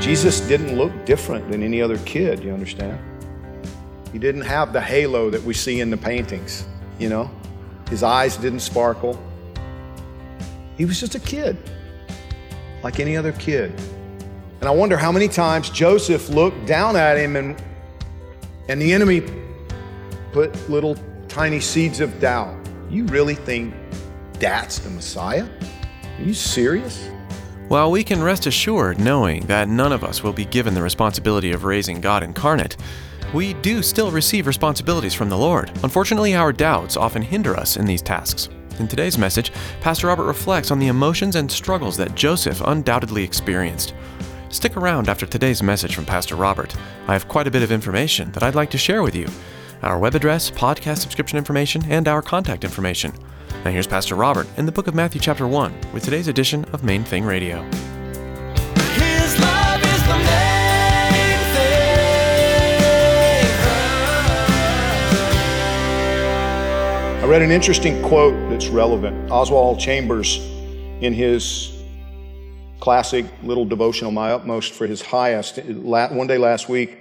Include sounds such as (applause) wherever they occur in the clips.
Jesus didn't look different than any other kid, you understand? He didn't have the halo that we see in the paintings, you know? His eyes didn't sparkle. He was just a kid, like any other kid. And I wonder how many times Joseph looked down at him and, and the enemy put little tiny seeds of doubt. You really think that's the Messiah? Are you serious? While we can rest assured knowing that none of us will be given the responsibility of raising God incarnate, we do still receive responsibilities from the Lord. Unfortunately, our doubts often hinder us in these tasks. In today's message, Pastor Robert reflects on the emotions and struggles that Joseph undoubtedly experienced. Stick around after today's message from Pastor Robert. I have quite a bit of information that I'd like to share with you our web address, podcast subscription information, and our contact information. Now, here's Pastor Robert in the book of Matthew, chapter 1, with today's edition of Main Thing Radio. His love is the main thing. I read an interesting quote that's relevant. Oswald Chambers, in his classic little devotional, My Utmost for His Highest, one day last week,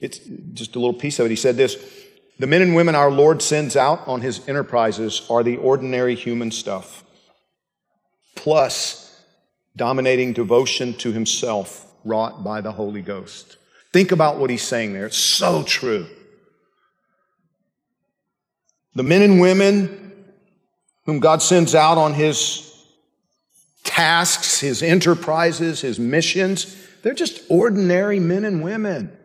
it's just a little piece of it. He said this The men and women our Lord sends out on His enterprises are the ordinary human stuff, plus dominating devotion to Himself wrought by the Holy Ghost. Think about what he's saying there. It's so true. The men and women whom God sends out on his tasks, his enterprises, his missions, they're just ordinary men and women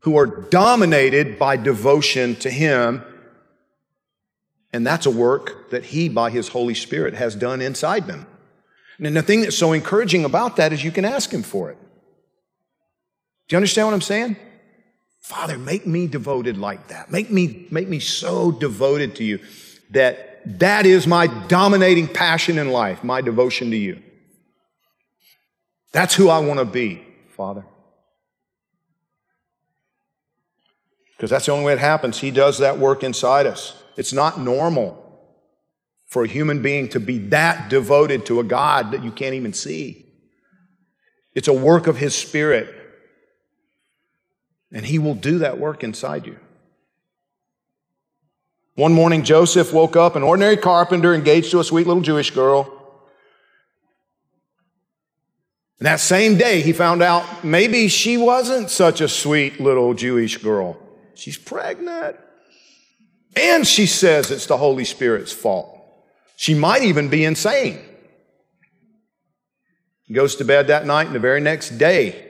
who are dominated by devotion to him. And that's a work that he, by his Holy Spirit, has done inside them. And the thing that's so encouraging about that is you can ask him for it. Do you understand what I'm saying? Father, make me devoted like that. Make me, make me so devoted to you that that is my dominating passion in life, my devotion to you. That's who I want to be, Father. Because that's the only way it happens. He does that work inside us. It's not normal for a human being to be that devoted to a God that you can't even see. It's a work of His Spirit. And He will do that work inside you. One morning, Joseph woke up, an ordinary carpenter engaged to a sweet little Jewish girl. And that same day, he found out maybe she wasn't such a sweet little Jewish girl. She's pregnant. And she says it's the Holy Spirit's fault. She might even be insane. He goes to bed that night, and the very next day,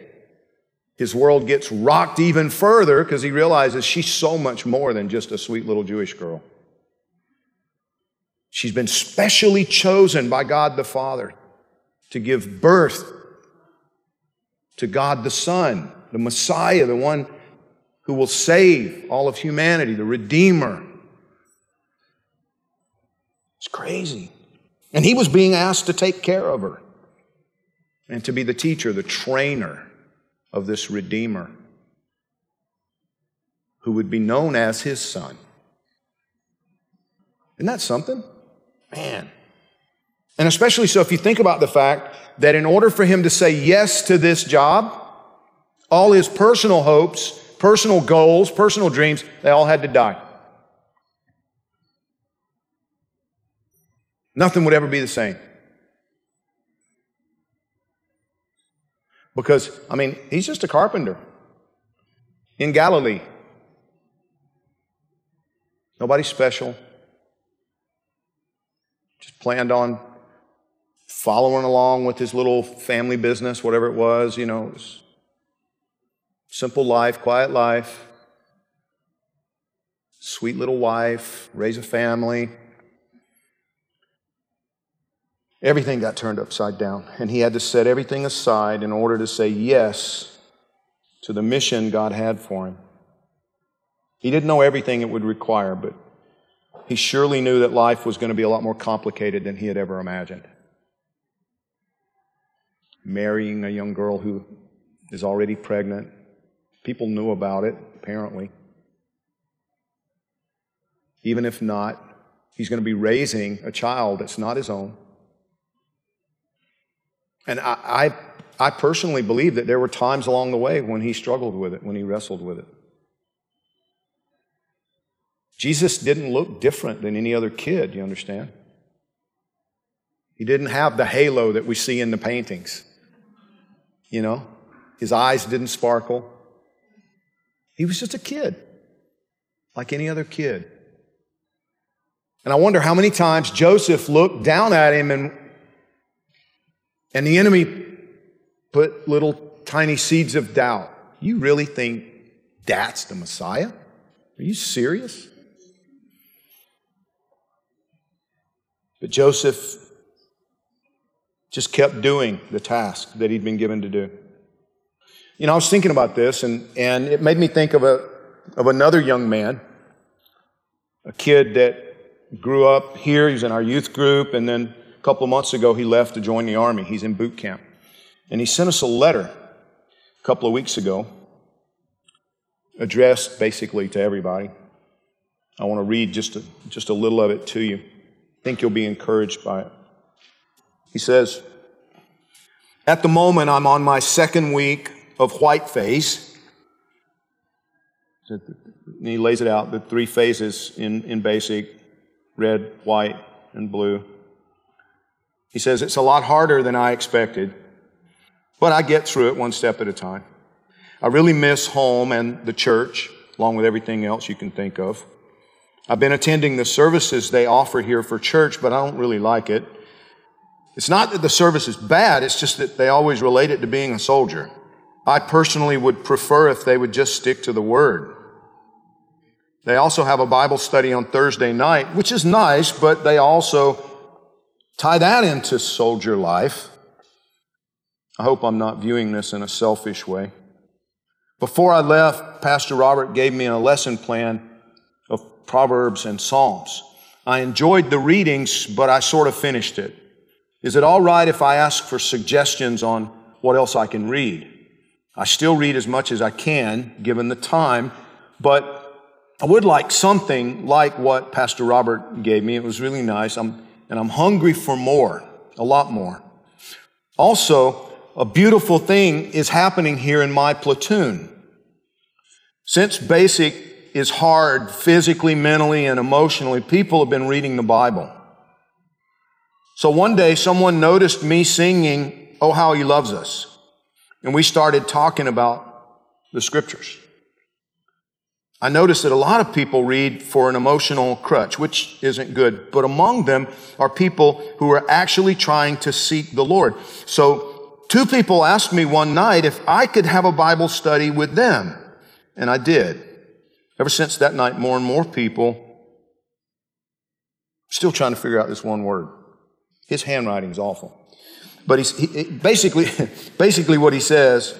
his world gets rocked even further because he realizes she's so much more than just a sweet little Jewish girl. She's been specially chosen by God the Father to give birth to God the Son, the Messiah, the one who will save all of humanity, the Redeemer. It's crazy. And he was being asked to take care of her and to be the teacher, the trainer of this Redeemer who would be known as his son. Isn't that something? Man. And especially so if you think about the fact that in order for him to say yes to this job, all his personal hopes, personal goals, personal dreams, they all had to die. Nothing would ever be the same. Because, I mean, he's just a carpenter in Galilee. Nobody special. Just planned on following along with his little family business, whatever it was, you know, it was simple life, quiet life, sweet little wife, raise a family. Everything got turned upside down, and he had to set everything aside in order to say yes to the mission God had for him. He didn't know everything it would require, but he surely knew that life was going to be a lot more complicated than he had ever imagined. Marrying a young girl who is already pregnant. People knew about it, apparently. Even if not, he's going to be raising a child that's not his own. And I, I, I personally believe that there were times along the way when he struggled with it, when he wrestled with it. Jesus didn't look different than any other kid, you understand? He didn't have the halo that we see in the paintings. You know, his eyes didn't sparkle. He was just a kid, like any other kid. And I wonder how many times Joseph looked down at him and and the enemy put little tiny seeds of doubt. You really think that's the Messiah? Are you serious? But Joseph just kept doing the task that he'd been given to do. You know, I was thinking about this, and, and it made me think of, a, of another young man, a kid that grew up here. He was in our youth group, and then a couple of months ago, he left to join the Army. He's in boot camp. And he sent us a letter a couple of weeks ago, addressed basically to everybody. I want to read just a, just a little of it to you. I think you'll be encouraged by it. He says, At the moment, I'm on my second week of white phase. And he lays it out the three phases in, in basic red, white, and blue. He says, It's a lot harder than I expected, but I get through it one step at a time. I really miss home and the church, along with everything else you can think of. I've been attending the services they offer here for church, but I don't really like it. It's not that the service is bad, it's just that they always relate it to being a soldier. I personally would prefer if they would just stick to the word. They also have a Bible study on Thursday night, which is nice, but they also Tie that into soldier life. I hope I'm not viewing this in a selfish way. Before I left, Pastor Robert gave me a lesson plan of Proverbs and Psalms. I enjoyed the readings, but I sort of finished it. Is it all right if I ask for suggestions on what else I can read? I still read as much as I can, given the time, but I would like something like what Pastor Robert gave me. It was really nice. I'm and I'm hungry for more, a lot more. Also, a beautiful thing is happening here in my platoon. Since basic is hard physically, mentally, and emotionally, people have been reading the Bible. So one day someone noticed me singing, Oh, how he loves us. And we started talking about the scriptures. I noticed that a lot of people read for an emotional crutch, which isn't good, but among them are people who are actually trying to seek the Lord. So two people asked me one night if I could have a Bible study with them, and I did. Ever since that night, more and more people still trying to figure out this one word. His handwriting is awful. But he's, he, basically, (laughs) basically what he says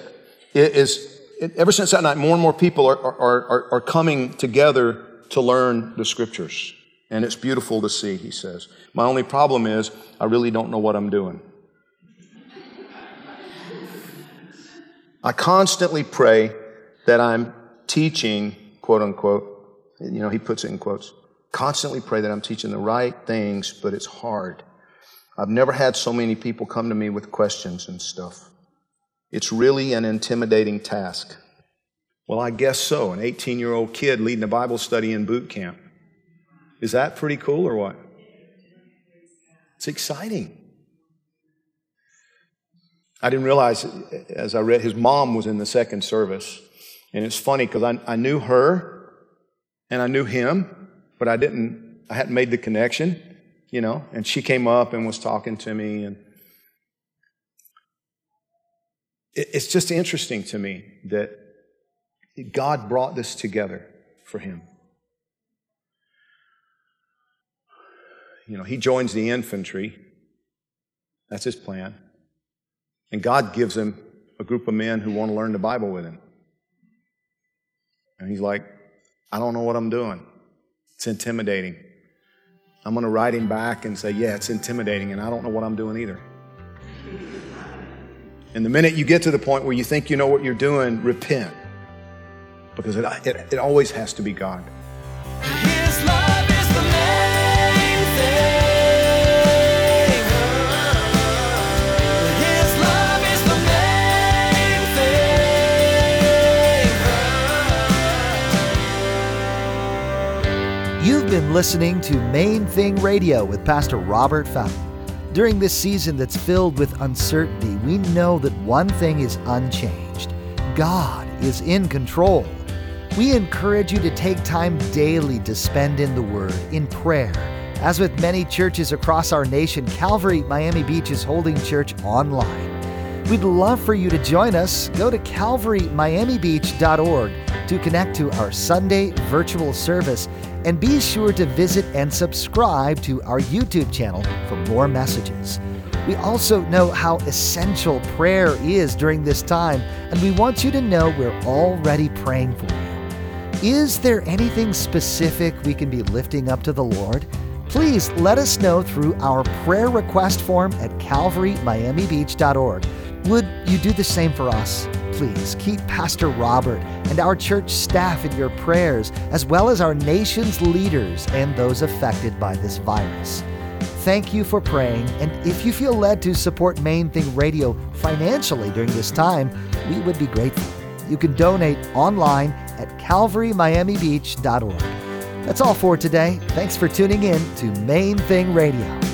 is ever since that night, more and more people are, are, are, are coming together to learn the scriptures. And it's beautiful to see, he says. My only problem is, I really don't know what I'm doing. I constantly pray that I'm teaching, quote unquote, you know, he puts it in quotes, constantly pray that I'm teaching the right things, but it's hard. I've never had so many people come to me with questions and stuff. It's really an intimidating task. Well, I guess so. An 18 year old kid leading a Bible study in boot camp. Is that pretty cool or what? It's exciting. I didn't realize as I read, his mom was in the second service. And it's funny because I, I knew her and I knew him, but I didn't, I hadn't made the connection, you know. And she came up and was talking to me and it's just interesting to me that God brought this together for him. You know, he joins the infantry. That's his plan. And God gives him a group of men who want to learn the Bible with him. And he's like, I don't know what I'm doing. It's intimidating. I'm going to write him back and say, Yeah, it's intimidating, and I don't know what I'm doing either. And the minute you get to the point where you think you know what you're doing, repent. Because it, it, it always has to be God. Been listening to Main Thing Radio with Pastor Robert Fountain. During this season that's filled with uncertainty, we know that one thing is unchanged God is in control. We encourage you to take time daily to spend in the Word, in prayer. As with many churches across our nation, Calvary Miami Beach is holding church online. We'd love for you to join us. Go to calvarymiamibeach.org to connect to our Sunday virtual service and be sure to visit and subscribe to our YouTube channel for more messages. We also know how essential prayer is during this time, and we want you to know we're already praying for you. Is there anything specific we can be lifting up to the Lord? Please let us know through our prayer request form at calvarymiamibeach.org. Would you do the same for us? Please keep Pastor Robert and our church staff in your prayers, as well as our nation's leaders and those affected by this virus. Thank you for praying, and if you feel led to support Main Thing Radio financially during this time, we would be grateful. You can donate online at calvarymiamibeach.org. That's all for today. Thanks for tuning in to Main Thing Radio.